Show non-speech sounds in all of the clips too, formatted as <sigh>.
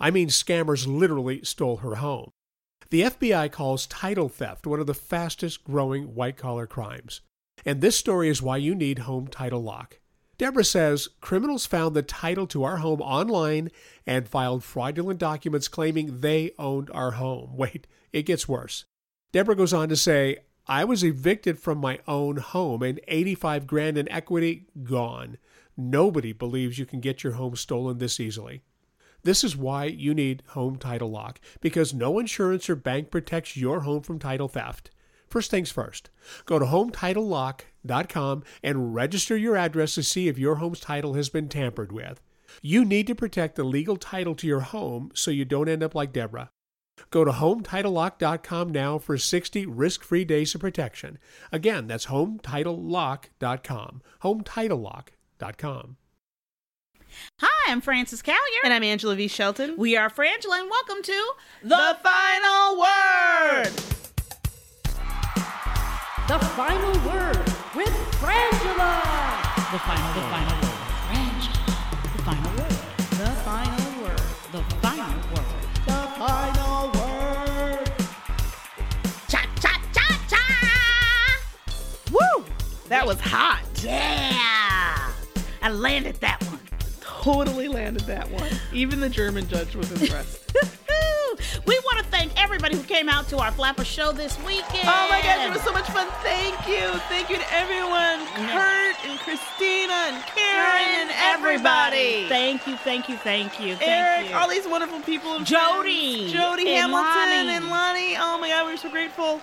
I mean scammers literally stole her home. The FBI calls title theft one of the fastest growing white collar crimes. And this story is why you need Home Title Lock. Deborah says criminals found the title to our home online and filed fraudulent documents claiming they owned our home. <laughs> Wait, it gets worse. Deborah goes on to say, I was evicted from my own home and 85 grand in equity gone. Nobody believes you can get your home stolen this easily. This is why you need Home Title Lock, because no insurance or bank protects your home from title theft. First things first, go to HometitleLock.com and register your address to see if your home's title has been tampered with. You need to protect the legal title to your home so you don't end up like Deborah. Go to HometitleLock.com now for 60 risk-free days of protection. Again, that's HometitleLock.com. HometitleLock.com. Hi, I'm Frances Callier. And I'm Angela V. Shelton. we are Frangela, and welcome to The Final Word. The final word with Frangela. the final, the final word. Frangela. The final word. The final word. The final word. The final word. Cha cha cha cha! Woo! That was hot. Yeah! I landed that one. Totally landed that one. Even the German judge was impressed. <laughs> we want to thank everybody who came out to our Flapper show this weekend. oh my gosh, it was so much fun. Thank you. Thank you to everyone. Kurt and Christina and Karen and everybody. Thank you, thank you, thank you, thank Eric, you. all these wonderful people. Jody friends. Jody and Hamilton Lonnie. and Lonnie. Oh my God, we're so grateful.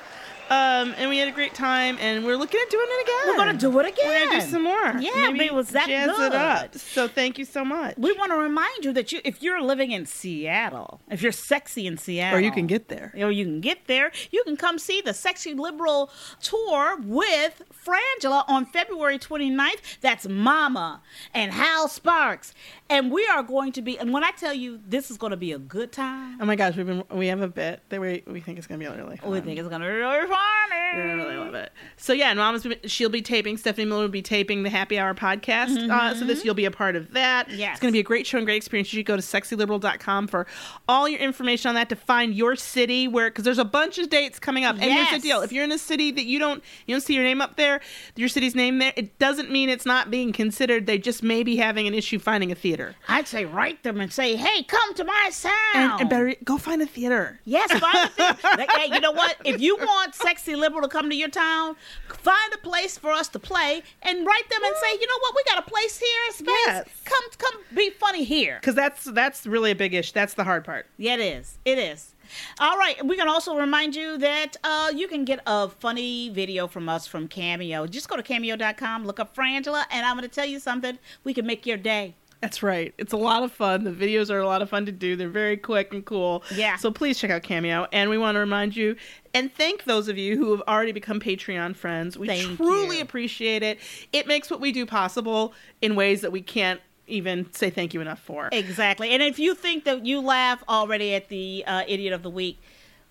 Um, and we had a great time, and we're looking at doing it again. We're gonna do it again. We're gonna do some more. Yeah, Maybe it was that jazz good. it up. So thank you so much. We want to remind you that you, if you're living in Seattle, if you're sexy in Seattle, or you can get there. or you can get there, you can come see the Sexy Liberal tour with Frangela on February 29th. That's Mama and Hal Sparks. And we are going to be, and when I tell you this is going to be a good time, Oh my gosh, we've been we have a bit that we we think it's gonna be really fun. we think it's going to be really funny. I really love it. So yeah, and Mama's she'll be taping. Stephanie Miller will be taping the Happy Hour podcast. Uh, so this you'll be a part of that. Yes. it's going to be a great show and great experience. You should go to sexyliberal.com for all your information on that to find your city where because there's a bunch of dates coming up. And here's the deal: if you're in a city that you don't you don't see your name up there, your city's name there, it doesn't mean it's not being considered. They just may be having an issue finding a theater. I'd say write them and say, hey, come to my sound. And, and better go find a theater. Yes, find a theater. <laughs> Hey, you know what? If you want sexy liberal to come to your town, find a place for us to play and write them and say, you know what? We got a place here, space. Yes. Come, come, be funny here. Because that's that's really a big issue. That's the hard part. Yeah, it is. It is. All right, we can also remind you that uh, you can get a funny video from us from Cameo. Just go to cameo.com, look up Frangela, and I'm going to tell you something. We can make your day. That's right. It's a lot of fun. The videos are a lot of fun to do. They're very quick and cool. Yeah. So please check out Cameo. And we want to remind you and thank those of you who have already become Patreon friends. We Thank truly you. appreciate it. It makes what we do possible in ways that we can't even say thank you enough for. Exactly. And if you think that you laugh already at the uh, idiot of the week,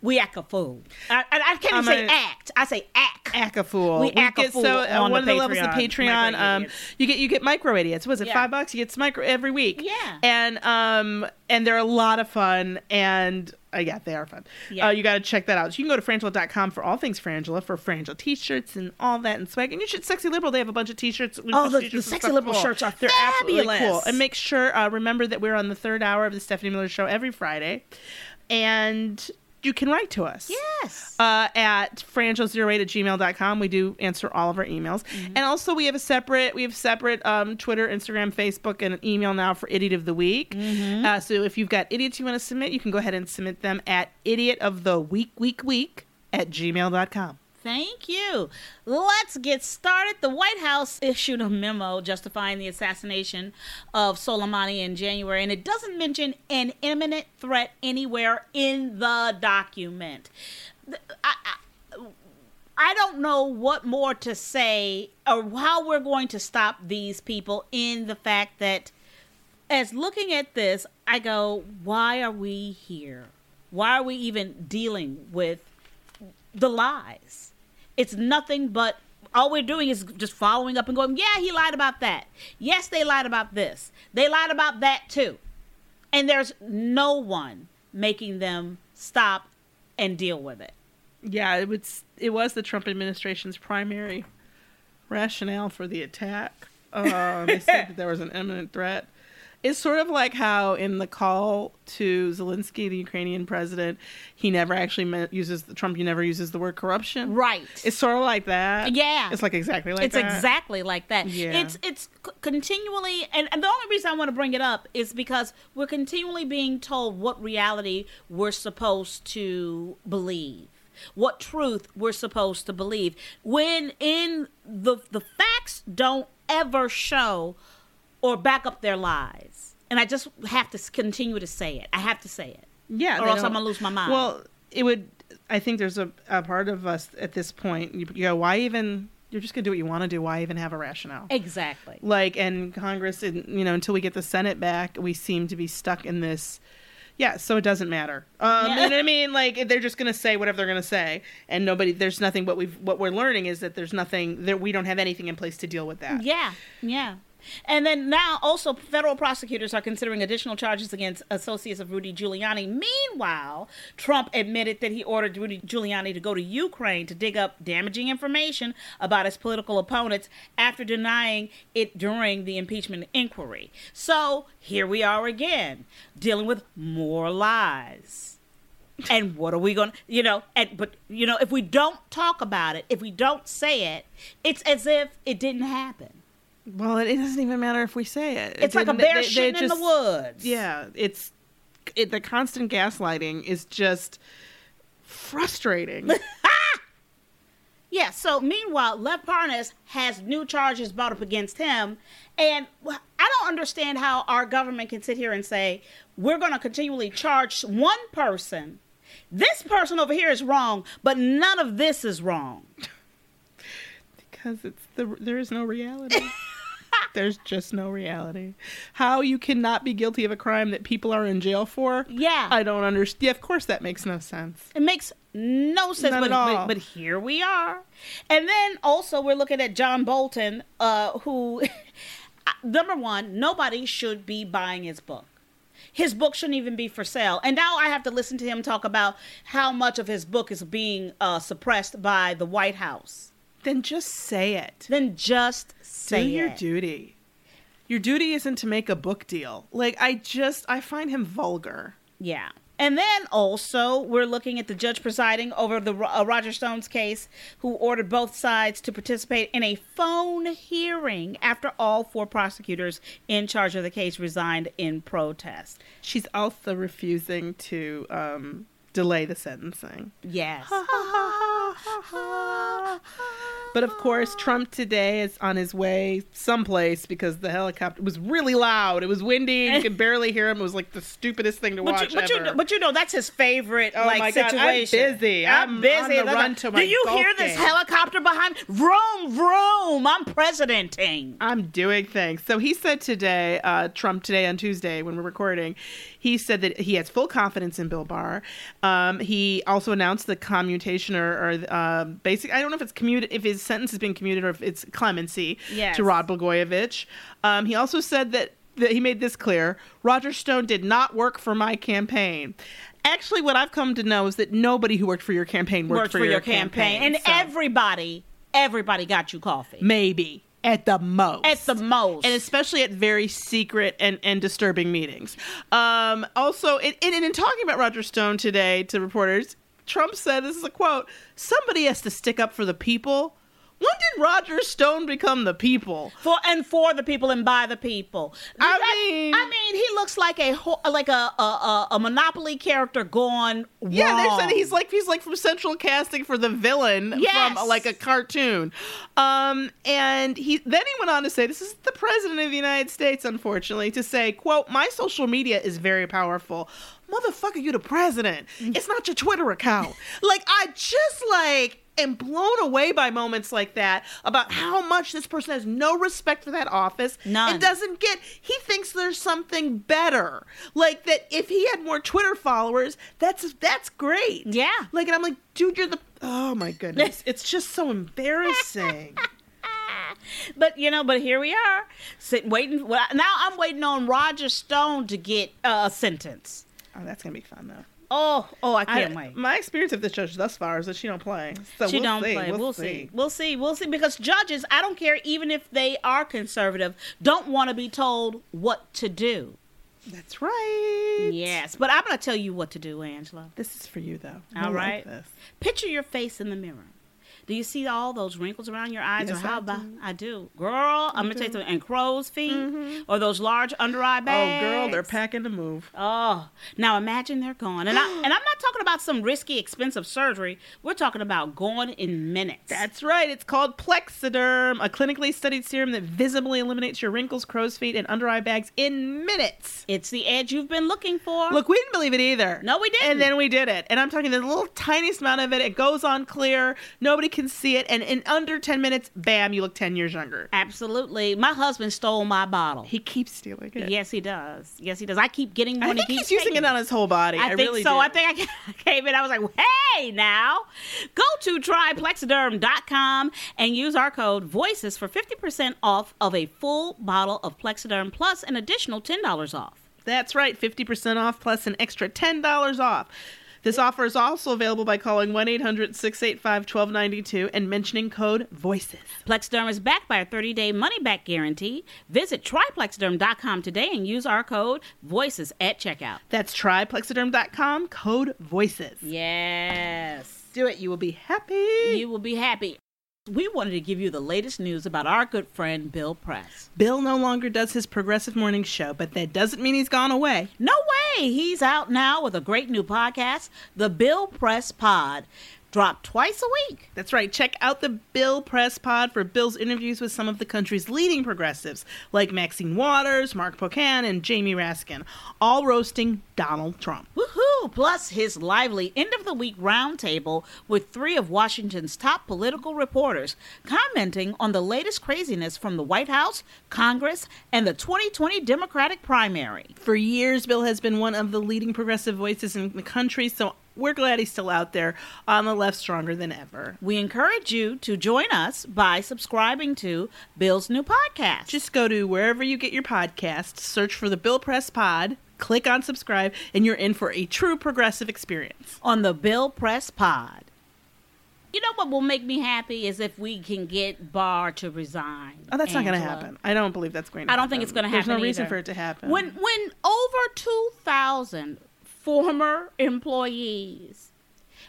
We act a fool. I, I, I can't even say a- act. I say act. Act a fool. We act a fool so on on one of the the levels of Patreon, Patreon. Um, you get you get micro idiots. Was it Yeah. five bucks? You get micro every week. Yeah. and um and they're a lot of fun and. Uh, yeah, they are fun. Yeah. Uh, you got to check that out. So you can go to frangela.com for all things Frangela, for Frangela t-shirts and all that and swag. And you should Sexy Liberal. They have a bunch of t-shirts. Oh, the- the Sexy. Liberal Cool. shirts are They're absolutely fabulous. cool. And make sure, uh, remember that we're on the third hour of the Stephanie Miller Show every Friday. And you can write to us Yes. uh, at frangela08 at gmail.com. We do answer all of our emails. And also we have a separate, we have separate um, Twitter, Instagram, Facebook, and an email now for Idiot of the Week. Uh, so if you've got idiots you want to submit, you can go ahead and submit them at idiot of the week, week, week at gmail.com. Thank you. Let's get started. The White House issued a memo justifying the assassination of Soleimani in January, and it doesn't mention an imminent threat anywhere in the document. I, I, I don't know what more to say or how we're going to stop these people in the fact that as looking at this, I go, why are we here? Why are we even dealing with the lies? It's nothing but all we're doing is just following up and going, yeah, he lied about that. Yes, they lied about this. They lied about that too. And there's no one making them stop and deal with it. Yeah, it was, it was the Trump administration's primary rationale for the attack. <laughs> Uh, they said that there was an imminent threat. It's sort of like how in the call to Zelensky, the Ukrainian president, he never actually uses the Trump. He never uses the word corruption. Right. It's sort of like that. Yeah. It's like exactly like that. it's that. exactly like that. Yeah. It's it's c- continually, and, and the only reason I want to bring it up is because we're continually being told what reality we're supposed to believe, what truth we're supposed to believe. When in the the facts don't ever show or back up their lies, and I just have to continue to say it. I have to say it. Yeah, Or else don't- I'm gonna lose my mind. Well, it would. I think there's a, a part of us at this point. You, you go, why even? You're just gonna do what you want to do. Why even have a rationale? Exactly. like and congress and you know until we get the senate back we seem to be stuck in this yeah so it doesn't matter um Yeah. you know what i <laughs> mean like they're just gonna say whatever they're gonna say and nobody there's nothing what we've what we're learning is that there's nothing that we don't have anything in place to deal with that Yeah, yeah. And then now also federal prosecutors are considering additional charges against associates of Rudy Giuliani. Meanwhile, Trump admitted that he ordered Rudy Giuliani to go to Ukraine to dig up damaging information about his political opponents after denying it during the impeachment inquiry. So here we are again, dealing with more lies. And what are we going to, you know, and, but, you know, if we don't talk about it, if we don't say it, it's as if it didn't happen. Well it, it doesn't even matter if we say it It's like a bear they- they shitting in the woods. yeah it's it, the constant gaslighting is just frustrating <laughs> Yeah. So meanwhile, Lev Parnas has new charges brought up against him, and I don't understand how our government can sit here and say we're going to continually charge one person. This person over here is wrong, but none of this is wrong. <laughs> because it's the there is no reality. <laughs> There's just no reality. How you cannot be guilty of a crime that people are in jail for? Yeah. I don't understand. Yeah, of course that makes no sense. It makes no sense, but, at all. but but here we are. And then also we're looking at John Bolton, uh, who <laughs> number one, nobody should be buying his book. His book shouldn't even be for sale. And now I have to listen to him talk about how much of his book is being uh, suppressed by the White House. Then just say it. Then just say Do say your it. duty. Your duty isn't to make a book deal. Like I just I find him vulgar. Yeah. And then also, we're looking at the judge presiding over the uh, Roger Stone's case, who ordered both sides to participate in a phone hearing after all four prosecutors in charge of the case resigned in protest. She's also refusing to um delay the sentencing. Yes. But of course, Trump today is on his way someplace because the helicopter was really loud. It was windy. You could barely hear him. It was like the stupidest thing to But watch you, but, you, ever. know- but you know that's his favorite Oh like my God, I'm busy. I'm, I'm busy. on the run to my Do you hear this game. helicopter behind? Vroom vroom. I'm presidenting. I'm doing things. So he said today, uh, Trump today on Tuesday when we're recording, he said that he has full confidence in Bill Barr. Um, he also announced the commutation or, or uh, basic. I don't know if it's commuted, if his sentence has been commuted or if it's clemency Yes. to Rod Blagojevich. Um, he also said that, that he made this clear: Roger Stone did not work for my campaign. Actually, what I've come to know is that nobody who worked for your campaign worked, Worked for, your campaign, and so everybody, everybody got you coffee maybe at the most at the most. and especially at very secret and, and disturbing meetings. Um, also, in, in, in talking about Roger Stone today to reporters, Trump said, "This is a quote: Somebody has to stick up for the people." When did Roger Stone become the people? for and for the people and by the people. I mean- I mean, he looks like a like a a, a, Monopoly character gone Yeah, they said he's like he's like from central casting for the villain Yes. from like a cartoon. Um, and he then he went on to say, "This is the president of the United States, unfortunately, to say, quote, my social media is very powerful." Motherfucker, you the president. It's not your Twitter account. like I just like am blown away by moments like that about how much this person has no respect for that office None. and doesn't get he thinks there's something better like that if he had more twitter followers that's that's great Yeah. like and i'm like dude you're the oh my goodness <laughs> it's just so embarrassing <laughs> But you know, but here we are, sitting waiting. Well, now I'm waiting on Roger Stone to get uh, a sentence. oh that's gonna be fun though Oh, oh, I can't I- wait. my experience of this judge thus far is that she don't play so she we'll don't see. play. We'll, We'll, see. We'll see. We'll see. Because judges, I don't care, even if they are conservative, don't want to be told what to do. that's right Yes, but I'm going to tell you what to do, Angela. this is for you though All I like right. this. Picture your face in the mirror. Do you see all those wrinkles around your eyes, Yes, or how I about do. I do, girl? I'm gonna tell you something. And crow's feet, mm-hmm. or those large under eye bags. oh girl they're packing the move Oh, now imagine they're gone, and I <gasps> and I'm not talking about some risky, expensive surgery. We're talking about gone in minutes. That's right. It's called Plexiderm, a clinically studied serum that visibly eliminates your wrinkles, crow's feet, and under eye bags in minutes. it's the edge you've been looking for. Look, we didn't believe it either. No, we didn't. And then we did it. And I'm talking the little tiniest amount of it. It goes on clear. Nobody can see it. And in under 10 minutes, bam, you look 10 years younger. Absolutely, my husband stole my bottle. He keeps stealing it. Yes, he does. Yes, he does. I keep getting one. I think he he's keeps using it on his whole body. I, I, think really so. do. I think I <laughs> came in. I was like, hey, now go to tryplexiderm.com and use our code VOICES for 50% off of a full bottle of Plexiderm plus an additional $10 off. That's right, 50% off plus an extra $10 off. This offer is also available by calling 1 800 685 1292 and mentioning code VOICES. Plexiderm is backed by a 30-day money-back guarantee. Visit tryplexiderm.com today and use our code VOICES at checkout. That's tryplexiderm.com, code VOICES. Yes. Do it, you will be happy. You will be happy. We wanted to give you the latest news about our good friend Bill Press. Bill no longer does his progressive morning show, but that doesn't mean he's gone away. No way! He's out now with a great new podcast, The Bill Press Pod. Dropped twice a week. That's right. Check out the Bill Press Pod for Bill's interviews with some of the country's leading progressives, like Maxine Waters, Mark Pocan, and Jamie Raskin, all roasting Donald Trump. Woohoo! Plus his lively end of the week roundtable with three of Washington's top political reporters commenting on the latest craziness from the White House, Congress, and the 2020 Democratic primary. For years, Bill has been one of the leading progressive voices in the country, so we're glad he's still out there on the left stronger than ever. We encourage you to join us by subscribing to Bill's new podcast. Just go to wherever you get your podcasts, search for the Bill Press Pod, click on subscribe, and you're in for a true progressive experience. on the Bill Press Pod. You know what will make me happy is if we can get Barr to resign. Oh, that's not going to happen. I don't believe that's going to I happen. don't think it's going to happen. There's happen. no reason for it to happen. When when over two thousand former employees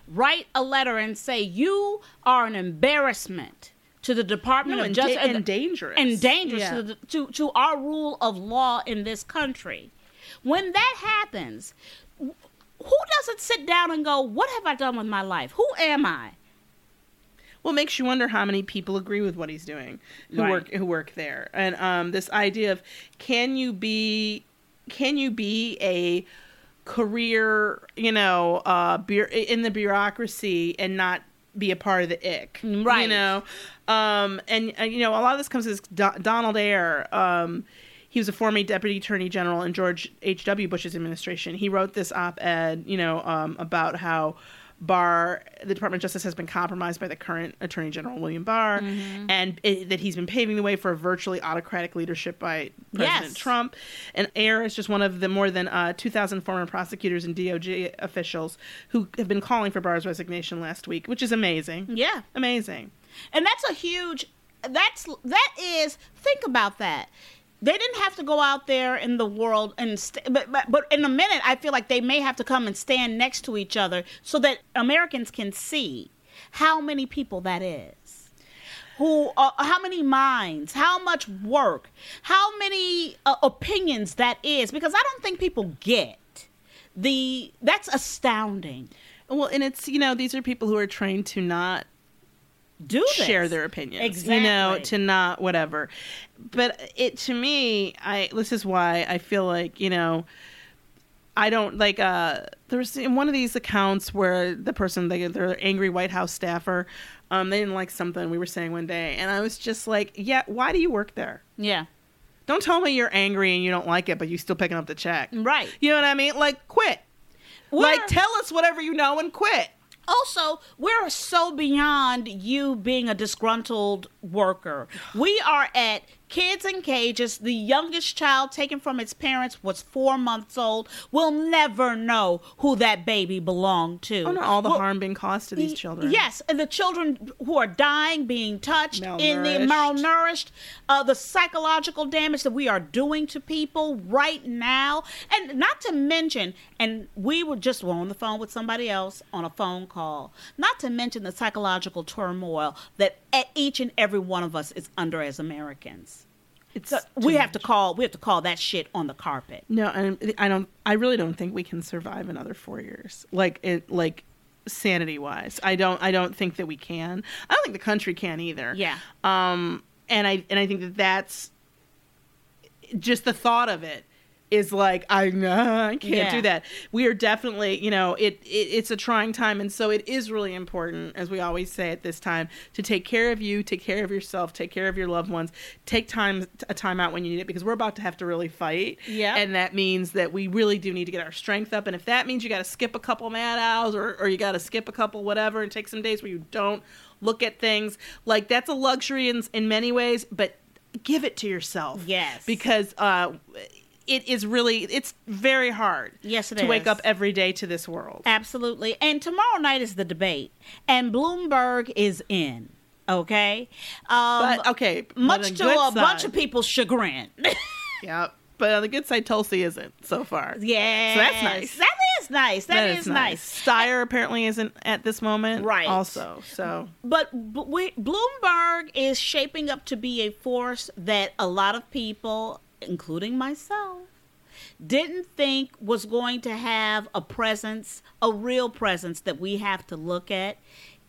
write a letter and say you are an embarrassment to the Department No, of and Justice da- and dangerous. and dangerous Yeah. to, the, to to our rule of law in this country. When that happens, who doesn't sit down and go, "What have I done with my life? Who am I?" well, it makes you wonder how many people agree with what he's doing who Right. work who work there, and um, this idea of can you be can you be a career, you know, uh, in the bureaucracy and not be a part of the ick, right? You know, um, and, and you know, a lot of this comes as Do- Donald Ayer. Um, he was a former deputy attorney general in George H. W. Bush's administration. He wrote this op-ed, you know, um, about how Barr, the Department of Justice, has been compromised by the current Attorney General William Barr, Mm-hmm. and it, that he's been paving the way for a virtually autocratic leadership by President Yes. Trump. And Ayer is just one of the more than uh, 2,000 former prosecutors and DOJ officials who have been calling for Barr's resignation last week, which is amazing. Yeah. Amazing. And that's a huge that's that is think about that. They didn't have to go out there in the world and st- but, but but in a minute I feel like they may have to come and stand next to each other so that Americans can see how many people that is. Who uh, how many minds, how much work, how many uh, opinions that is because I don't think people get the that's astounding. Well, and it's, you know, these are people who are trained to not Do this. share their opinions. Exactly. You know, to not whatever. But it to me, I this is why I feel like, you know, I don't like uh there's in one of these accounts where the person they they're angry White House staffer, um, they didn't like something we were saying one day and I was just like, Yeah, why do you work there? Yeah. Don't tell me you're angry and you don't like it, but you're still picking up the check. Right. You know what I mean? Like quit. Like tell us whatever you know and quit. Also, we're so beyond you being a disgruntled worker. We are at kids in cages. The youngest child taken from its parents was four months old. We'll never know who that baby belonged to. Oh no, all the Well, harm being caused to these children. Yes, and the children who are dying, being touched, in the Malnourished. uh, the psychological damage that we are doing to people right now, and not to mention, and we were just were on the phone with somebody else on a phone call. Not to mention the psychological turmoil that each and every one of us is under as Americans. It's So we have to call. We have to call that shit on the carpet. No, and I don't. I really don't think we can survive another four years. Like it, like sanity wise, I don't. I don't think that we can. I don't think the country can either. Yeah. Um. And I and I think that that's just the thought of it is like I nah, I can't Yeah. do that. We are definitely, you know, it, it it's a trying time, and so it is really important, as we always say at this time, to take care of you, take care of yourself, take care of your loved ones, take time a time out when you need it, because we're about to have to really fight. Yeah. and that means that we really do need to get our strength up, and if that means you got to skip a couple mad hours or or you got to skip a couple whatever, and take some days where you don't look at things, like that's a luxury in in many ways, but give it to yourself. Yes. because uh it is really it's very hard Yes, it to wake up every day to this world Absolutely. And tomorrow night is the debate, and Bloomberg is in. Okay. Um, but okay much on to a bunch of people's chagrin. <laughs> yep but on the good side tulsi isn't so far yeah. So that's nice. That is nice. That is, nice. Steyer apparently isn't at this moment Right. also so But we, Bloomberg is shaping up to be a force that a lot of people, including myself, didn't think was going to have a presence, a real presence that we have to look at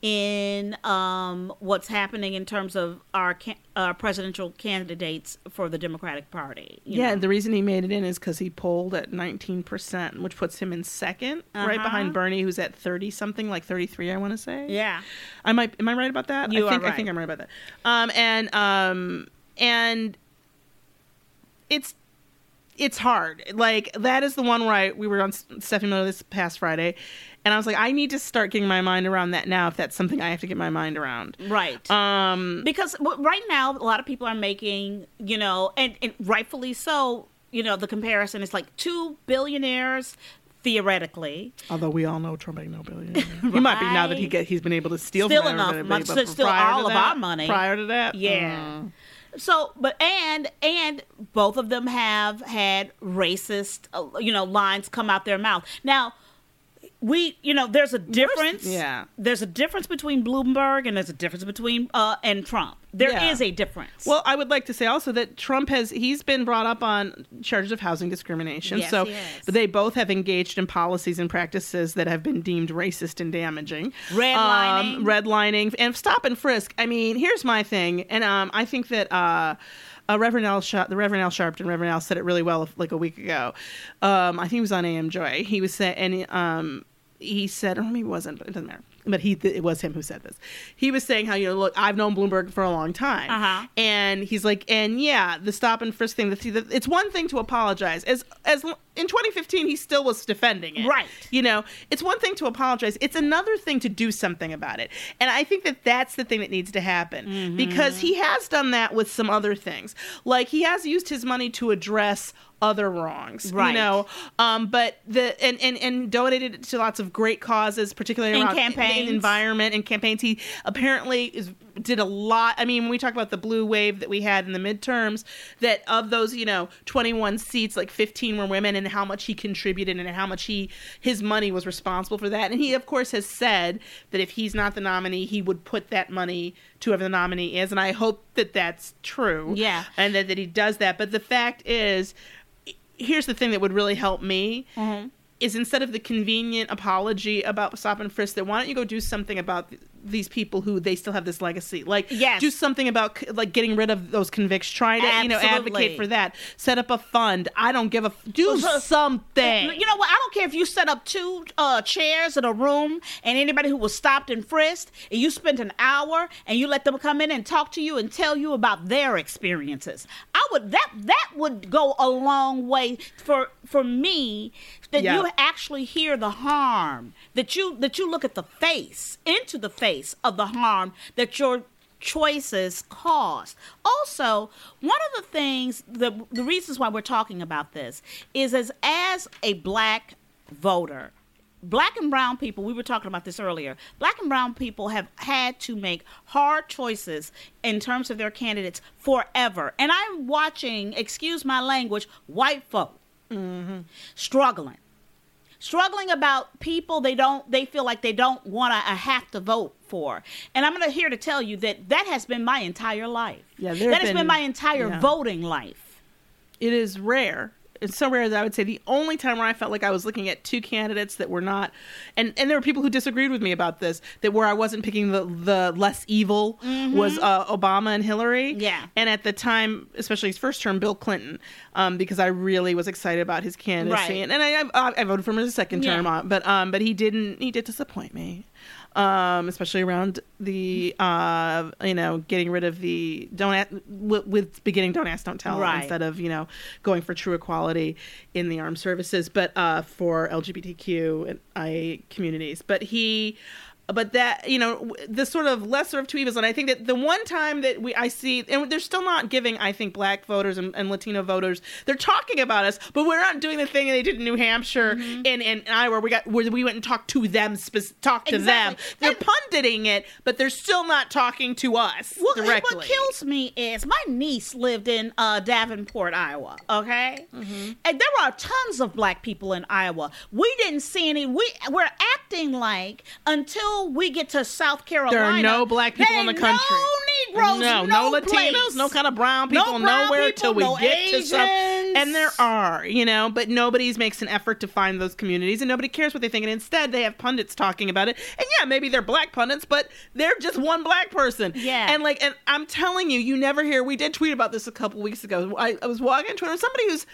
in um, what's happening in terms of our ca- uh, presidential candidates for the Democratic Party. you yeah know. and the reason he made it in is because he polled at 19% which puts him in 2nd right Uh-huh. behind bernie who's at 30 something like 33 i want to say yeah. I might am I right about that? You I are think I think I'm right about that. Um and um and it's it's hard. Like that is the one where I we were on Stephanie Miller this past Friday, and I was like, I need to start getting my mind around that now. If that's something I have to get my mind around. Right. Um. because right now a lot of people are making you know and, and rightfully so you know the comparison is like two billionaires theoretically Although we all know Trump ain't no billionaire. <laughs> He might be now that he get, he's been able to steal Steal enough money but to steal all of that- our money. Prior to that, yeah mm. So but and and both of them have had racist uh, you know lines come out their mouth. Now we, you know, there's a difference. yeah. There's a difference between Bloomberg and there's a difference between uh and Trump. There is Yeah. a difference. Well, I would like to say also that Trump has he's been brought up on charges of housing discrimination. Yes, so but they both have engaged in policies and practices that have been deemed racist and damaging. Redlining. Um, redlining and stop and frisk. I mean, here's my thing, and um, I think that uh, uh, Reverend Al Sharp, the Reverend Al Sharpton, Reverend Al said it really well like a week ago. Um, I think he was on AM Joy. He was saying, and um, he said, oh, or maybe it wasn't, but it doesn't matter. But he, it was him who said this. He was saying how you know, look, I've known Bloomberg for a long time, Uh-huh. and he's like, and yeah, the stop and frisk thing. The, it's one thing to apologize. As as in 2015, he still was defending it, Right. You know, it's one thing to apologize. It's another thing to do something about it. And I think that that's the thing that needs to happen Mm-hmm. because he has done that with some other things. Like he has used his money to address other wrongs, Right. you know. Um, but the and, and and donated it to lots of great causes, particularly And around campaigns. The environment and campaigns. He apparently is did a lot. I mean, when we talk about the blue wave that we had in the midterms, that of those, you know, 21 seats, like 15 were women, and how much he contributed and how much he his money was responsible for that. And he, of course, has said that if he's not the nominee, he would put that money to whoever the nominee is. And I hope that that's true. Yeah. and that, that he does that. But the fact is, here's the thing that would really help me Mm-hmm. Is instead of the convenient apology about stop and frisk, that why don't you go do something about these people who they still have this legacy? Like, Yes. do something about like getting rid of those convicts. Try to you know advocate for that. Set up a fund. I don't give a f- do So- something. You know what? I don't care if you set up two uh, chairs in a room and anybody who was stopped and frisked, and you spent an hour and you let them come in and talk to you and tell you about their experiences. I would that that would go a long way for for me that Yeah. you actually hear the harm that you that you look at the face into the face of the harm that your choices cause. Also, one of the things, the the reasons why we're talking about this is as as a black voter, black and brown people, we were talking about this earlier. Black and brown people have had to make hard choices in terms of their candidates forever. And I'm watching, excuse my language, white folk mm-hmm. struggling struggling about people they don't they feel like they don't want to uh, have to vote for and i'm going to here to tell you that that has been my entire life Yeah, that there has been, been- my entire yeah. voting life it is rare. It's so rare that I would say the only time where I felt like I was looking at two candidates that were not, and and there were people who disagreed with me about this, that where I wasn't picking the the less evil was uh, Obama and Hillary. Yeah. and at the time, especially his first term, Bill Clinton, um, because I really was excited about his candidacy, Right. and, and I, I I voted for him as a second Yeah. term, uh, but um, but he didn't he did disappoint me. Um, especially around the uh, you know getting rid of the don't ask, with, with beginning don't ask don't tell Right. instead of you know going for true equality in the armed services, but uh, for LGBTQ and I communities. But he, but that you know the sort of lesser of two evils, and I think that the one time that we I see, and they're still not giving I think black voters and, and Latino voters, they're talking about us, but we're not doing the thing they did in New Hampshire Mm-hmm. and and Iowa, where we got where we went and talked to them, spe- talked to Exactly. them. They're And- punditing it, but they're still not talking to us Well, directly. what kills me is my niece lived in uh, Davenport, Iowa. Okay, Mm-hmm. and there are tons of black people in Iowa. We didn't see any. We we're acting like until we get to South Carolina, there are no black people in the country. No Negroes, no, no, no Latinos, place. no kind of brown No people, brown nowhere people, till we no get to some. And there are, you know, but nobody makes an effort to find those communities, and nobody cares what they think. And instead, they have pundits talking about it. And yeah, maybe they're black pundits, but they're just one black person. Yeah. And like, and I'm telling you, you never hear. We did tweet about this a couple weeks ago. I, I was walking on Twitter, somebody who's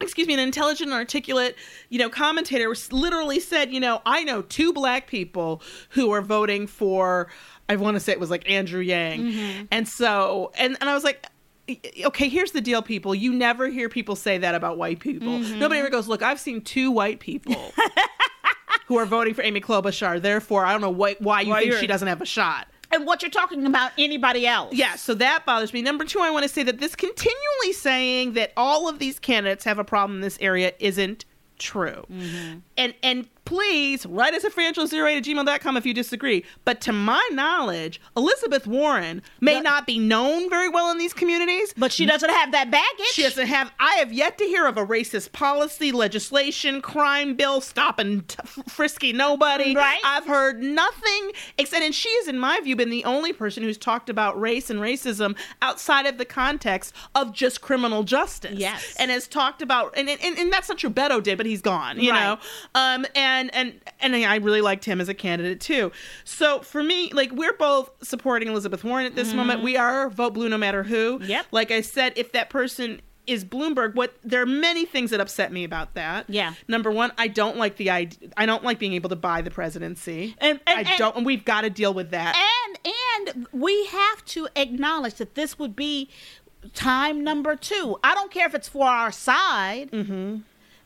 excuse me, an intelligent, and articulate, you know, commentator literally said, you know, I know two black people who are voting for, I want to say it was like Andrew Yang. Mm-hmm. And so, and, and I was like, okay, here's the deal, people. You never hear people say that about white people. Mm-hmm. Nobody ever goes, look, I've seen two white people <laughs> who are voting for Amy Klobuchar. Therefore, I don't know why, why you Why think she doesn't have a shot. And what you're talking about, anybody else? Yeah, so that bothers me. Number two, I want to say that this continually saying that all of these candidates have a problem in this area isn't true. Mm-hmm. And and please write us at frangela08 at gmail.com if you disagree. But to my knowledge, Elizabeth Warren may The- not be known very well in these communities. But she doesn't have that baggage. She doesn't have. I have yet to hear of a racist policy, legislation, crime bill stopping t- frisky nobody. Right. I've heard nothing except, and she has, in my view, been the only person who's talked about race and racism outside of the context of just criminal justice. Yes. and has talked about, and and, and that's not true. Beto did, but he's gone. You Right. know, um, and and and I really liked him as a candidate too. So for me, like we're both supporting Elizabeth Warren at this moment. We are vote blue no matter who. Mm-hmm. Yep. Like I said, if that person is Bloomberg, what there are many things that upset me about that. Yeah. Number one, I don't like the idea. I don't like being able to buy the presidency. And- and- I and- don't, and we've got to deal with that. and and we have to acknowledge that this would be time number two. I don't care if it's for our side. Mm-hmm.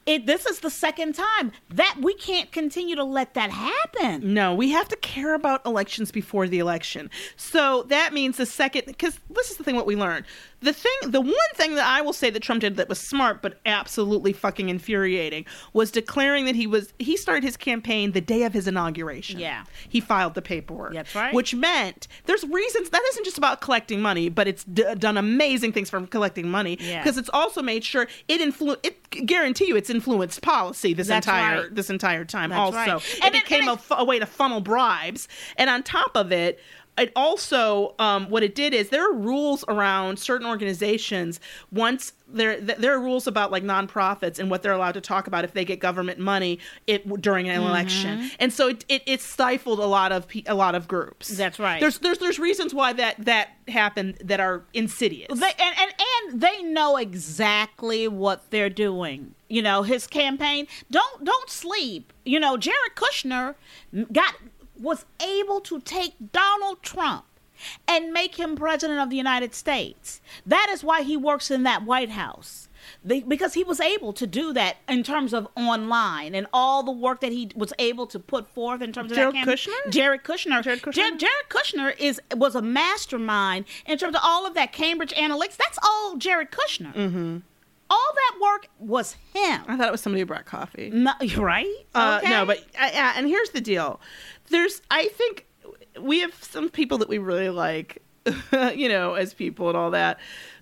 It, this is the second time that we can't continue to let that happen. No, we have to care about elections before the election. So that means the second, because this is the thing what we learned. The thing, the one thing that I will say that Trump did that was smart but absolutely fucking infuriating was declaring that he was he started his campaign the day of his inauguration. Yeah. he filed the paperwork. That's right. Which meant there's reasons that isn't just about collecting money, but it's d- done amazing things from collecting money Yeah. because it's also made sure it influ it guarantee you it's influenced policy this That's entire right. this entire time. That's also, right. it And it- became it- fu- a way to funnel bribes. And on top of it, it also um, what it did is there are rules around certain organizations. Once there th- there are rules about like nonprofits and what they're allowed to talk about if they get government money it during an Mm-hmm. election. And so it, it, it stifled a lot of pe- a lot of groups. That's right. There's there's there's reasons why that that happened that are insidious. They, and, and and they know exactly what they're doing. You know, his campaign. Don't don't sleep. You know, Jared Kushner got was able to take Donald Trump and make him president of the United States. That is why he works in that White House. They, because he was able to do that in terms of online and all the work that he was able to put forth in terms of Jared. Kushner? Jared Kushner. Jared Kushner? Jared, Jared Kushner is was a mastermind in terms of all of that Cambridge Analytica. That's all Jared Kushner. Mm-hmm. All that work was him. I thought it was somebody who brought coffee. No, <laughs> right? Uh, Okay. No, but uh, yeah, and here's the deal. There's, I think, we have some people that we really like, <laughs> you know, as people and all that.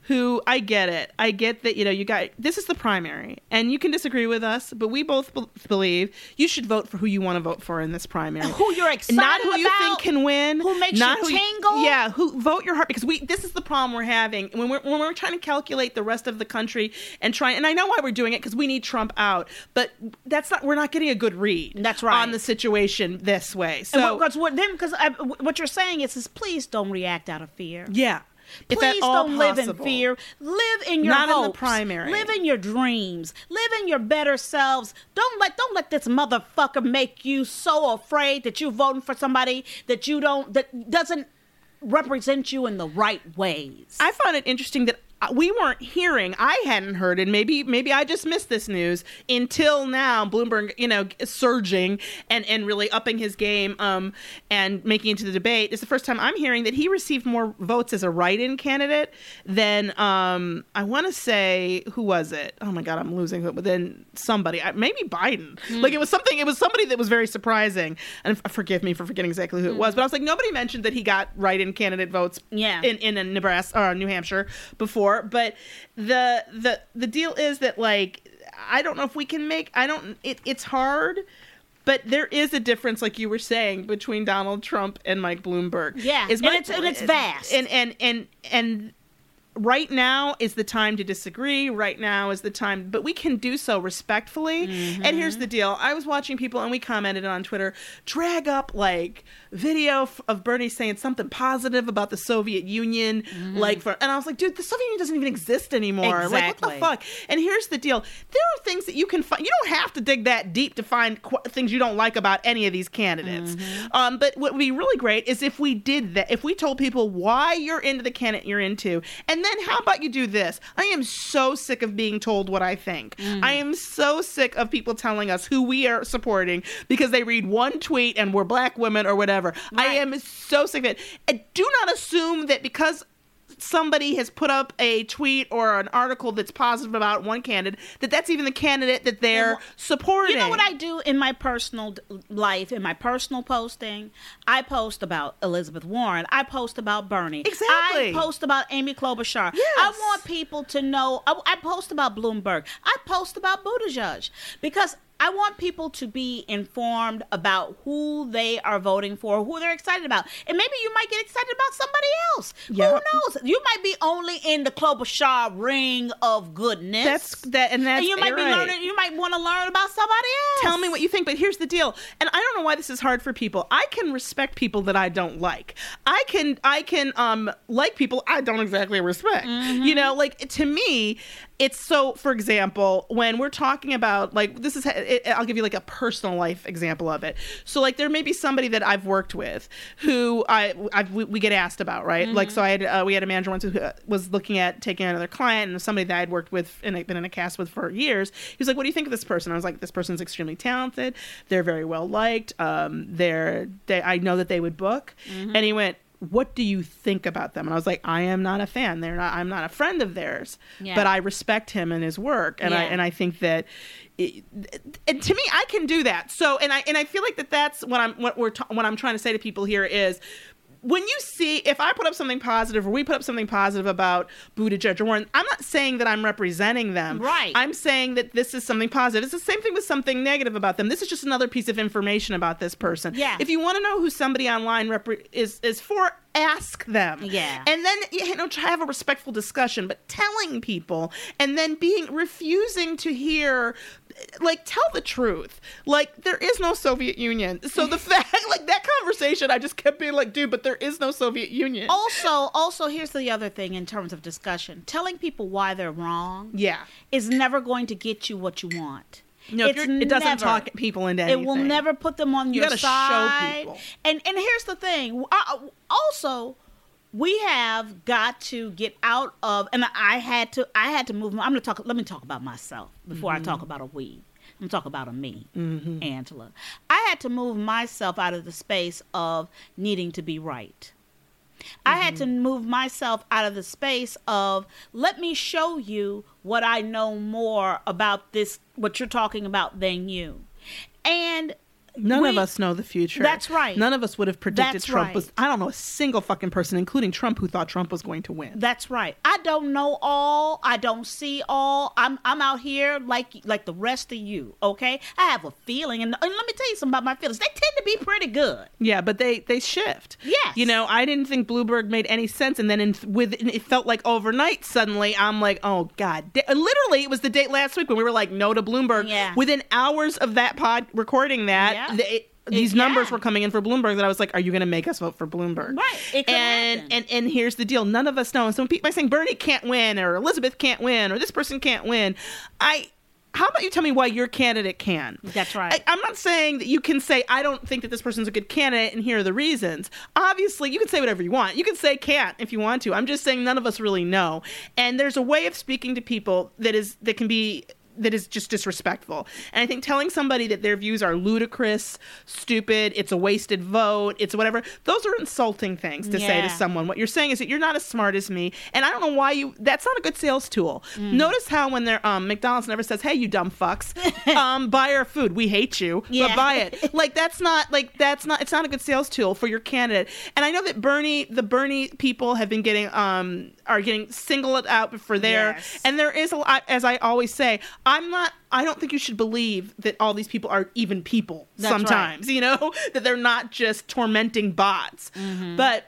Who I get it. I get that you know you got this is the primary, and you can disagree with us, but we both be- believe you should vote for who you want to vote for in this primary. Who you're excited not who you think can win, who makes not you tingle. yeah, who vote your heart because we this is the problem we're having when we're when we're trying to calculate the rest of the country and try and I know why we're doing it because we need Trump out, but that's not we're not getting a good read. That's right. on the situation this way. So because what then because uh, what you're saying is is please don't react out of fear. yeah, Please don't live in fear. Live in your Not in the primary. Live in your dreams. Live in your better selves. Don't let don't let this motherfucker make you so afraid that you're voting for somebody that you don't that doesn't represent you in the right ways. I find it interesting that we weren't hearing. I hadn't heard, and maybe maybe I just missed this news until now. Bloomberg, you know, surging and and really upping his game, um, and making it to the debate. It's the first time I'm hearing that he received more votes as a write-in candidate than um, I want to say who was it? Oh my God, I'm losing it. But then somebody, maybe Biden. Like it was something. It was somebody that was very surprising. And f- forgive me for forgetting exactly who it was, but I was like, nobody mentioned that he got write-in candidate votes. Yeah. in in, in Nebraska or New Hampshire before, but the the the deal is that like I don't know if we can make I don't it, it's hard. But there is a difference, like you were saying, between Donald Trump and Mike Bloomberg. Yeah, Is and it's- and it's vast. And and and and right now is the time to disagree. Right now is the time, but we can do so respectfully. And Mm-hmm. here's the deal: I was watching people, and we commented on Twitter, drag up like video f- of Bernie saying something positive about the Soviet Union, like for, and I was like, dude, the Soviet Union doesn't even exist anymore. Exactly. Like, what the fuck? And here's the deal: there are things that you can find. You don't have to dig that deep to find qu- things you don't like about any of these candidates. Um, but what would be really great is if we did that. If we told people why you're into the candidate you're into, and then how about you do this? I am so sick of being told what I think. Mm. I am so sick of people telling us who we are supporting because they read one tweet and we're black women or whatever. I am so sick of it. And do not assume that because somebody has put up a tweet or an article that's positive about one candidate, that that's even the candidate that they're well, supporting. You know what I do in my personal life, in my personal posting? I post about Elizabeth Warren. I post about Bernie. Exactly. I post about Amy Klobuchar. Yes. I want people to know. I, I post about Bloomberg. I post about Buttigieg because I want people to be informed about who they are voting for, who they're excited about. And maybe you might get excited about somebody else. Yep. Who knows? You might be only in the Klobuchar ring of goodness. That's that, and that's and you might be learning. You might want to learn about somebody else. Tell me what you think, but here's the deal. And I don't know why this is hard for people. I can respect people that I don't like. I can I can um like people I don't exactly respect. Mm-hmm. You know, like to me, it's so for example, when we're talking about like this is it, I'll give you like a personal life example of it. So like there may be somebody that I've worked with who I I've, we, we get asked about, right? Like so I had uh, we had a manager once who uh, was looking at taking another client and somebody that I'd worked with and been in a cast with for years. He was like, "What do you think of this person?" I was like, "This person's extremely talented. They're very well liked. Um, they're they I know that they would book." And he went, "What do you think about them?" And I was like, "I am not a fan. They're not. I'm not a friend of theirs, Yeah. but I respect him and his work, and I and I think that." It, and to me, I can do that. So, and I and I feel like that that's what I'm what we're ta- what I'm trying to say to people here is when you see if I put up something positive or we put up something positive about Buttigieg or Warren, I'm not saying that I'm representing them. Right. I'm saying that this is something positive. It's the same thing with something negative about them. This is just another piece of information about this person. Yeah. If you want to know who somebody online repre- is is for, ask them. Yeah. And then you know try have a respectful discussion, but telling people and then being refusing to hear like tell the truth. Like there is no Soviet Union. So the <laughs> fact like that conversation I just kept being like, dude, but there is no Soviet Union. Also, also, here's the other thing in terms of discussion: telling people why they're wrong Yeah. is never going to get you what you want. No, if you're- it doesn't never. talk people into anything. It will never put them on You your gotta show side. people. And and here's the thing. Uh, also, we have got to get out of. And I had to. I had to move. I'm gonna talk. Let me talk about myself before I Mm-hmm. talk about a we. I'm gonna talk about a me, Angela. I had to move myself out of the space of needing to be right. I had to move myself out of the space of let me show you what I know more about this, what you're talking about, than you. And None we- of us know the future. That's right. None of us would have predicted That's Trump right. was. I don't know a single fucking person, including Trump, who thought Trump was going to win. That's right. I don't know all. I don't see all. I'm I'm out here like like the rest of you. Okay. I have a feeling, and, and let me tell you something about my feelings. They tend to be pretty good. Yeah, but they they shift. Yes. You know, I didn't think Bloomberg made any sense, and then in, with it felt like overnight. Suddenly, I'm like, oh god. And literally, it was the date last week when we were like, no to Bloomberg. Yeah. Within hours of that pod recording that, Yeah. These yeah. numbers were coming in for Bloomberg. That I was like, are you going to make us vote for Bloomberg? Right. It and happen. and and here's the deal. None of us know. And so when people are saying Bernie can't win, or Elizabeth can't win, or this person can't win, I. How about you tell me why your candidate can? That's right. I, I'm not saying that you can say I don't think that this person's a good candidate, and here are the reasons. Obviously, you can say whatever you want. You can say can't if you want to. I'm just saying none of us really know, and there's a way of speaking to people that is that can be that is just disrespectful. And I think telling somebody that their views are ludicrous, stupid, it's a wasted vote, it's whatever, those are insulting things to say to someone. What you're saying is that you're not as smart as me, and I don't know why you. That's not a good sales tool. Mm. Notice how when they're um, McDonald's never says, "Hey, you dumb fucks, <laughs> um, buy our food. We hate you, Yeah. but buy it." <laughs> Like that's not like that's not. It's not a good sales tool for your candidate. And I know that Bernie, the Bernie people have been getting um are getting singled out for their Yes. and there is a lot, as I always say, I'm not, I don't think you should believe that all these people are even people That's right. sometimes, <laughs> you know, that they're not just tormenting bots. But,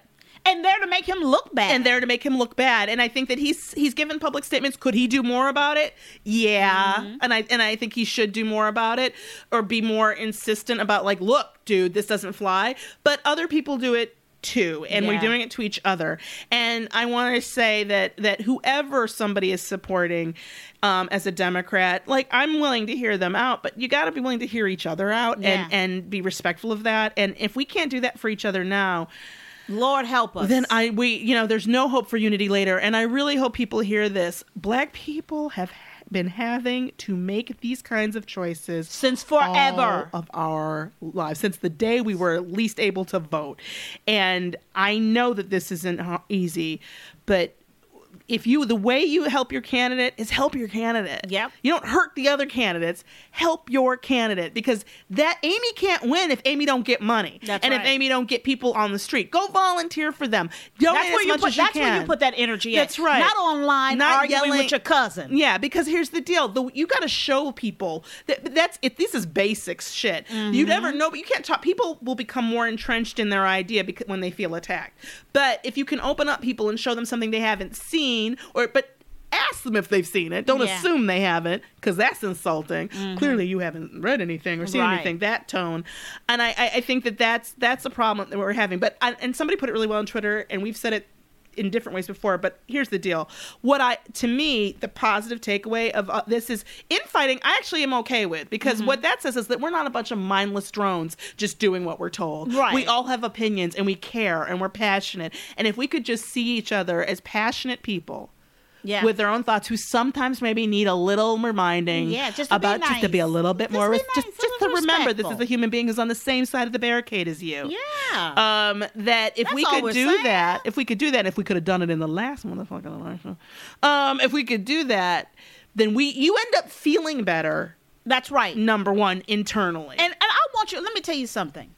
and there to make him look bad. and there to make him look bad. And I think that he's he's given public statements. Could he do more about it? Yeah. Mm-hmm. And I and I think he should do more about it or be more insistent about like, look, dude, this doesn't fly. But other people do it too and we're doing it to each other and i want to say that that whoever somebody is supporting um, as a democrat like i'm willing to hear them out but you got to be willing to hear each other out Yeah. and and be respectful of that and if we can't do that for each other now Lord help us. then I we you know there's no hope for unity later and I really hope people hear this. Black people have been having to make these kinds of choices Since forever. of our lives since the day we were at least able to vote. And I know that this isn't uh, easy, but if you the way you help your candidate is help your candidate. Yep. You don't hurt the other candidates. Help your candidate because that Amy can't win if Amy don't get money. That's and right. if Amy don't get people on the street. Go volunteer for them. Donate That's where as you much put. as you That's can. where you put that energy. at. That's right. Not online Not arguing yelling- with your cousin. Yeah, because here's the deal: the, you got to show people that that's if this is basic shit. You mm-hmm. never know, but you can't talk. People will become more entrenched in their idea because when they feel attacked. But if you can open up people and show them something they haven't seen, or but. Ask them if they've seen it. Don't Yeah. assume they haven't, because that's insulting. Mm-hmm. Clearly, you haven't read anything or seen Right. anything. That tone, and I, I, I think that that's that's a problem that we're having. But I, and somebody put it really well on Twitter, and we've said it in different ways before but here's the deal what i to me the positive takeaway of uh, this is infighting i actually am okay with because Mm-hmm. what that says is that we're not a bunch of mindless drones just doing what we're told Right. we all have opinions and we care and we're passionate and if we could just see each other as passionate people Yeah. with their own thoughts who sometimes maybe need a little reminding Yeah, just to be about just to be a little bit Just more nice, just just to remember this is a human being who's on the same side of the barricade as you yeah. um, that if That's we could do saying. that, if we could do that, if we could have done it in the last motherfucking election, um, if we could do that, then we you end up feeling better. That's right. Number one, internally, And, and I want you, let me tell you something.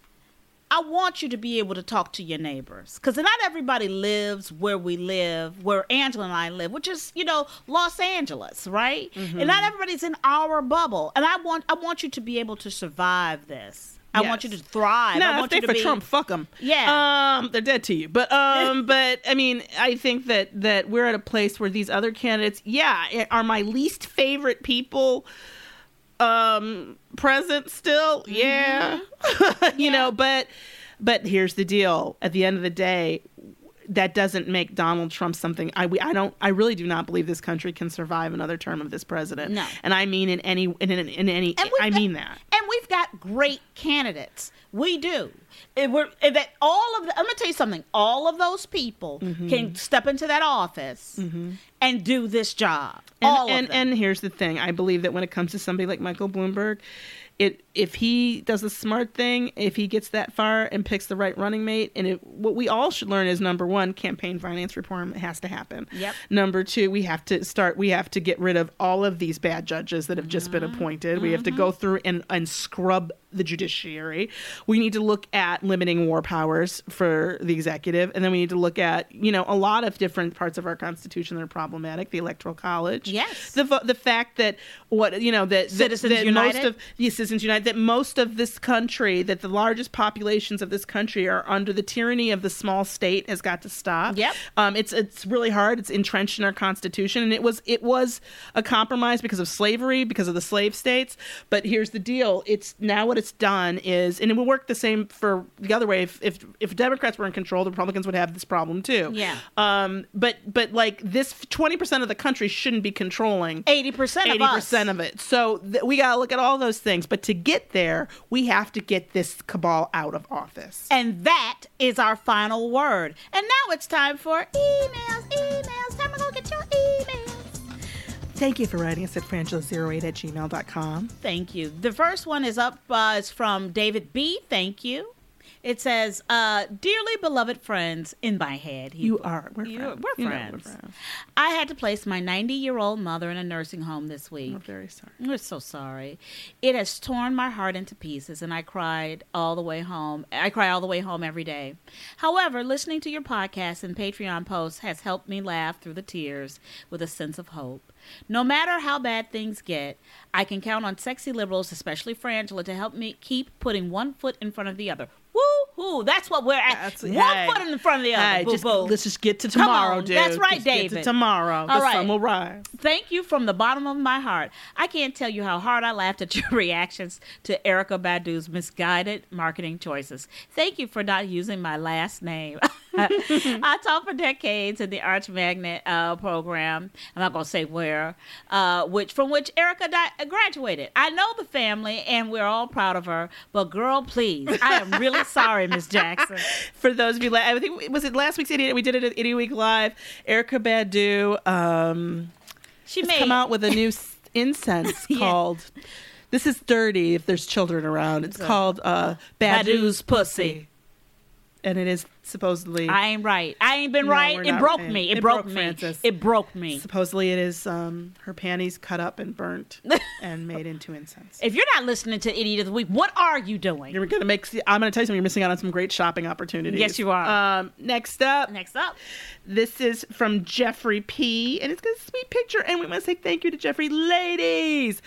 I want you to be able to talk to your neighbors because not everybody lives where we live, where Angela and I live, which is you know Los Angeles, right? And not everybody's in our bubble. And I want I want you to be able to survive this. I want you to thrive. I Now, if want they you to for be Trump, fuck them. Yeah. um, they're dead to you. But um, <laughs> but I mean, I think that that we're at a place where these other candidates, yeah, are my least favorite people. Um, present still, mm-hmm. yeah, <laughs> you know. But but here's the deal: at the end of the day, that doesn't make Donald Trump something. I we, I don't. I really do not believe this country can survive another term of this president. No. and I mean in any in, in, in any. I got- mean that. And we've got great candidates. We do. It, we're, that all of the, I'm gonna tell you something. All of those people Mm-hmm. can step into that office and do this job. And, all and, and here's the thing: I believe that when it comes to somebody like Michael Bloomberg, it if he does the smart thing, if he gets that far and picks the right running mate, and it, what we all should learn is number one, campaign finance reform has to happen. Yep. Number two, we have to start. We have to get rid of all of these bad judges that have just been mm-hmm. appointed. We have to go mm-hmm. through and and scrub the judiciary. We need to look at limiting war powers for the executive, and then we need to look at you know a lot of different parts of our constitution that are problematic. The electoral college, Yes. the the fact that what you know that that- Citizens that United? most of the Citizens United that most of this country that the largest populations of this country are under the tyranny of the small state has got to stop. Yep. Um, it's it's really hard. It's entrenched in our constitution, and it was it was a compromise because of slavery, because of the slave states. But here's the deal: it's now what it's done is, and it would work the same for the other way. If if, if Democrats were in control, the Republicans would have this problem too. Yeah. Um. But but like this, twenty percent of the country shouldn't be controlling eighty percent of eighty percent of it. So th- we got to look at all those things. But to get there, we have to get this cabal out of office. And that is our final word. And now it's time for emails, emails. Time to go get your emails. Thank you for writing us at frangela08 at gmail.com. Thank you. The first one is up, uh, is from David B. Thank you. It says, uh, Dearly beloved friends, in my head. he You are. We're You- friends. We're You know we're friends. I had to place my 90 year old mother in a nursing home this week. I'm very sorry. We're so sorry. It has torn my heart into pieces, and I cried all the way home. I cry all the way home every day. However, listening to your podcast and Patreon posts has helped me laugh through the tears with a sense of hope. No matter how bad things get, I can count on sexy liberals, especially Frangela, to help me keep putting one foot in front of the other. Woo hoo! That's what we're at. That's- one hey. foot in the front of the other. Hey, boo just, boo. let's just get to tomorrow, on. dude. That's right, Just get to David. tomorrow. The All right. sun will rise. Thank you from the bottom of my heart. I can't tell you how hard I laughed at <laughs> your reactions to Erykah Badu's misguided marketing choices. Thank you for not using my last name. <laughs> I taught for decades in the Arts Magnet uh, program. I'm not going to say where, uh, which from which Erykah di- graduated. I know the family, and we're all proud of her. But girl, please, I am really <laughs> sorry, Miss Jackson. <laughs> For those of you, la- I think was it last week's Idiot? We did it at Idiot Week Live. Erykah Badu um, She made come out with a new incense <laughs> called. This is dirty if there's children around. It's called uh, Badu's pussy, and it is supposedly I ain't right. I ain't been No, right. It broke right. me. It, It broke, broke me. Frances. It broke me. supposedly it is um, her panties cut up and burnt <laughs> and made into incense. If you're not listening to Idiot of the Week, what are you doing? You're gonna make. I'm gonna tell you something. You're missing out on some great shopping opportunities. Yes, you are. Um, next up, Next up, This is from Jeffrey P. And it's got a sweet picture. And we want to say thank you to Jeffrey. Ladies!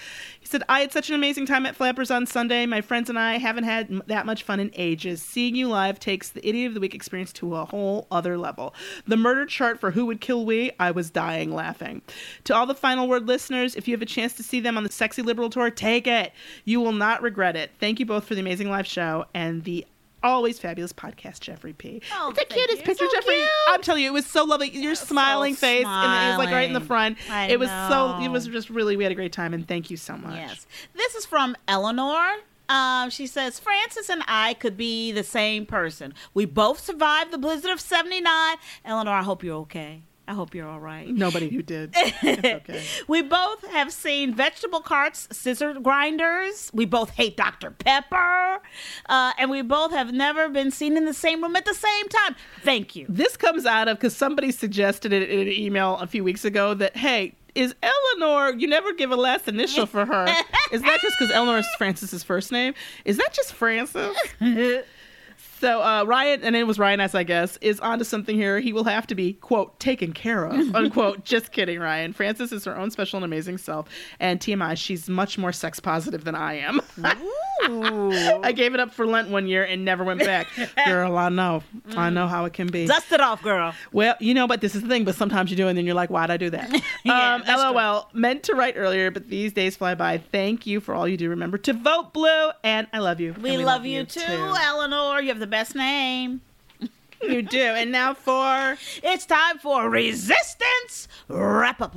Said, I had such an amazing time at Flappers on Sunday. My friends and I haven't had m- that much fun in ages. Seeing you live takes the Idiot of the Week experience to a whole other level. The murder chart for Who Would Kill We, I was dying laughing. To all the final word listeners, if you have a chance to see them on the Sexy Liberal Tour, take it. You will not regret it. Thank you both for the amazing live show and the always fabulous podcast, Jeffrey P. Oh, it's the cutest you. picture, So Jeffrey. cute. I'm telling you, it was so lovely. Your smiling face, and it was like right in the front. I it was so. It was just really. We had a great time, and thank you so much. yes. This is from Eleanor. Um, she says Frances and I could be the same person. We both survived the blizzard of '79. Eleanor, I hope you're okay. I hope you're all right. Nobody who did. <laughs> Okay. We both have seen vegetable carts, scissor grinders. We both hate Dr. Pepper. Uh, and we both have never been seen in the same room at the same time. Thank you. This comes out of because somebody suggested it in an email a few weeks ago that hey. Is Eleanor? You never give a last initial for her. <laughs> Is that just because Eleanor is Frances's first name? Is that just Frances? <laughs> So uh, Ryan, and it was Ryan S. I guess, is onto something here. He will have to be quote taken care of <laughs> unquote. Just kidding, Ryan. Frances is her own special and amazing self, and TMI, she's much more sex positive than I am. <laughs> I gave it up for Lent one year and never went back. <laughs> Girl, I know, I know how it can be. Dust it off, girl. Well, you know, but this is the thing. But sometimes you do, and then you're like, "Why'd I do that?" Yeah, um, that's true. LOL. Meant to write earlier, but these days fly by. Thank you for all you do. Remember to vote blue, and I love you. We, And love, you too, Eleanor. You have the best name. <laughs> You do. And now for It's time for resistance. Wrap up.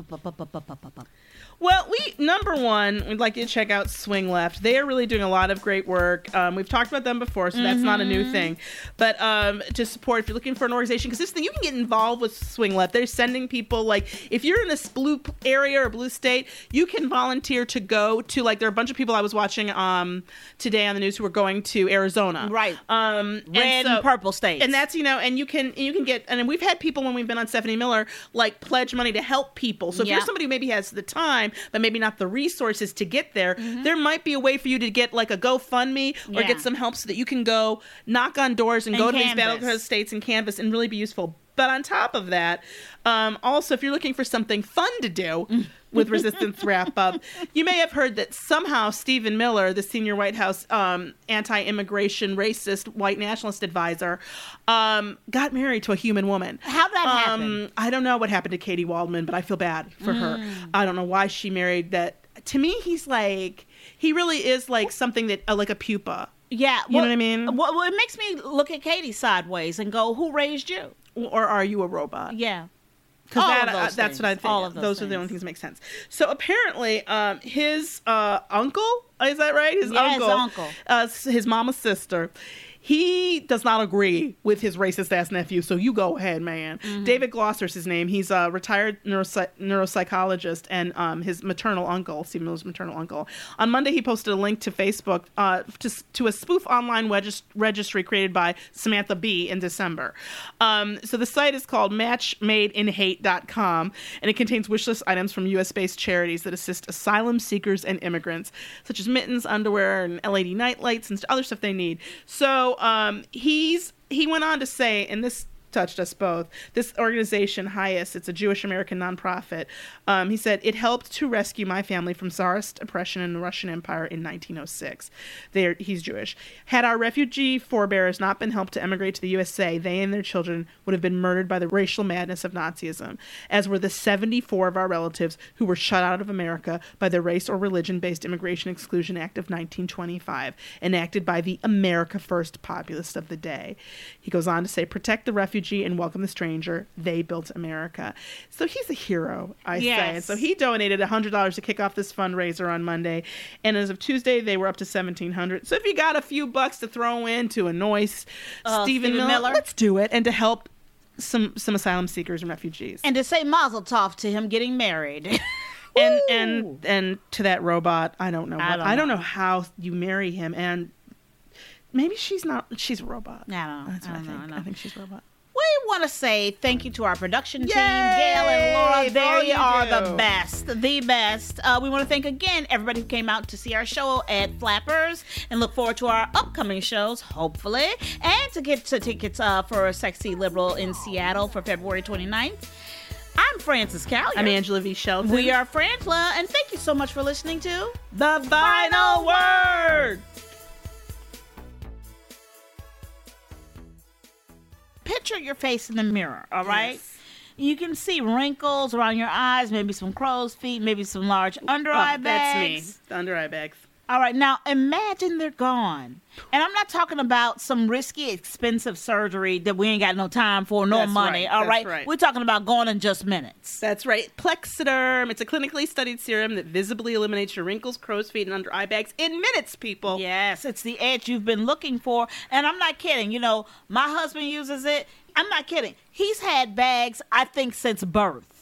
Well, we number one, we'd like you to check out Swing Left. They are really doing a lot of great work. Um, we've talked about them before, so that's not a new thing. But um, to support, if you're looking for an organization, because this thing you can get involved with Swing Left. They're sending people like if you're in this blue area or blue state, you can volunteer to go to like there are a bunch of people I was watching um today on the news who were going to Arizona, Right. Um, and Red and so- purple states. and that's you know, and you can you can get and we've had people when we've been on Stephanie Miller like pledge money to help people. So if Yeah. you're somebody who maybe has the time but maybe not the resources to get there, there might be a way for you to get like a GoFundMe or Mm-hmm. Yeah. get some help so that you can go knock on doors and, And go to these canvas. battleground states and canvas and really be useful. But on top of that, um, also if you're looking for something fun to do with Resistance Wrap Up, you may have heard that somehow Stephen Miller, the senior White House um, anti-immigration, racist, white nationalist advisor, um, got married to a human woman. How'd that happen? Um, I don't know what happened to Katie Waldman, but I feel bad for her. Mm. I don't know why she married that. To me, he's like he really is like something that uh, like a pupa. yeah. You know what I mean? Well, well, it makes me look at Katie sideways and go, "Who raised you?" Or are you a robot? Yeah. Because that, uh, that's what I think. All of those those are the only things that make sense. So apparently, um, his uh, uncle is that right? His Yeah, his uncle, uncle. Uh, his mama's sister. He does not agree with his racist ass nephew. So you go ahead, man. Mm-hmm. David Glosser's his name. He's a retired neuropsy- neuropsychologist and um, his maternal uncle, Stephen Miller's maternal uncle. On Monday, he posted a link to Facebook uh, to, to a spoof online regis- registry created by Samantha Bee in December. Um, so the site is called matchmadeinhate.com and it contains wish list items from US based charities that assist asylum seekers and immigrants, such as mittens, underwear, and LED night lights and other stuff they need. So um, he's he went on to say, and this touched us both. This organization, HIAS, it's a Jewish American nonprofit. Um, he said it helped to rescue my family from Tsarist oppression in the Russian Empire in 1906. They're, he's Jewish. Had our refugee forebears not been helped to emigrate to the USA, they and their children would have been murdered by the racial madness of Nazism, as were the 74 of our relatives who were shut out of America by the Race or Religion Based Immigration Exclusion Act of 1925, enacted by the America First populist of the day. He goes on to say, protect the refugee and welcome the stranger. They built America. So he's a hero, I say. And so he donated $100 to kick off this fundraiser on Monday. And as of Tuesday, they were up to 1700 So if you got a few bucks to throw in to annoy Uh, Stephen Stephen Miller, Miller? let's do it. And to help some some asylum seekers and refugees. And to say Mazel Tov to him getting married. <laughs> and and and to that robot, I don't know. I don't I don't know. know how you marry him, and maybe she's not. She's a robot. I don't know. That's I what I, know, I think. know. I think she's a robot. We want to say thank you to our production team, Yay! Gail and Laura. They you are do. the best, the best. Uh, we want to thank again everybody who came out to see our show at Flappers and look forward to our upcoming shows, hopefully, and to get to tickets uh, for a Sexy Liberal in Seattle for February 29th. I'm Frances Callier. I'm Angela V. Shelton. We are Frangela, and thank you so much for listening to the final word. Picture your face in the mirror, all right? Yes. You can see wrinkles around your eyes, maybe some crow's feet, maybe some large under eye Oh, bags. that's me. The under eye bags. All right, now imagine they're gone. And I'm not talking about some risky, expensive surgery that we ain't got no time for, no That's money. right, All that's right, right. we're talking about gone in just minutes. That's right. Plexiderm. It's a clinically studied serum that visibly eliminates your wrinkles, crow's feet, and under eye bags in minutes, people. Yes, it's the edge you've been looking for. And I'm not kidding. You know, my husband uses it. I'm not kidding. He's had bags, I think, since birth.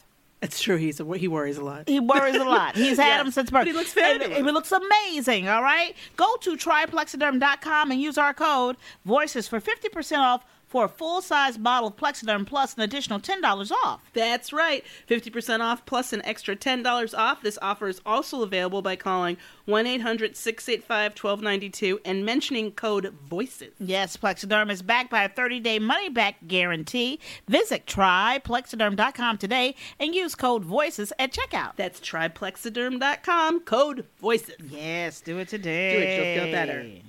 It's true. He's a, he worries a lot. He worries a lot. He's had <laughs> them since birth. but he looks fabulous. and He looks amazing, all right? Go to tryplexiderm.com and use our code VOICES for 50% off for a full size bottle of Plexiderm plus an additional $10 off. That's right. 50% off plus an extra $10 off. This offer is also available by calling 1 800 685 1292 and mentioning code VOICES. Yes, Plexiderm is backed by a 30 day money back guarantee. Visit tryplexiderm.com today and use code VOICES at checkout. That's tryplexiderm.com, code VOICES. Yes, do it today. Do it, you'll feel better.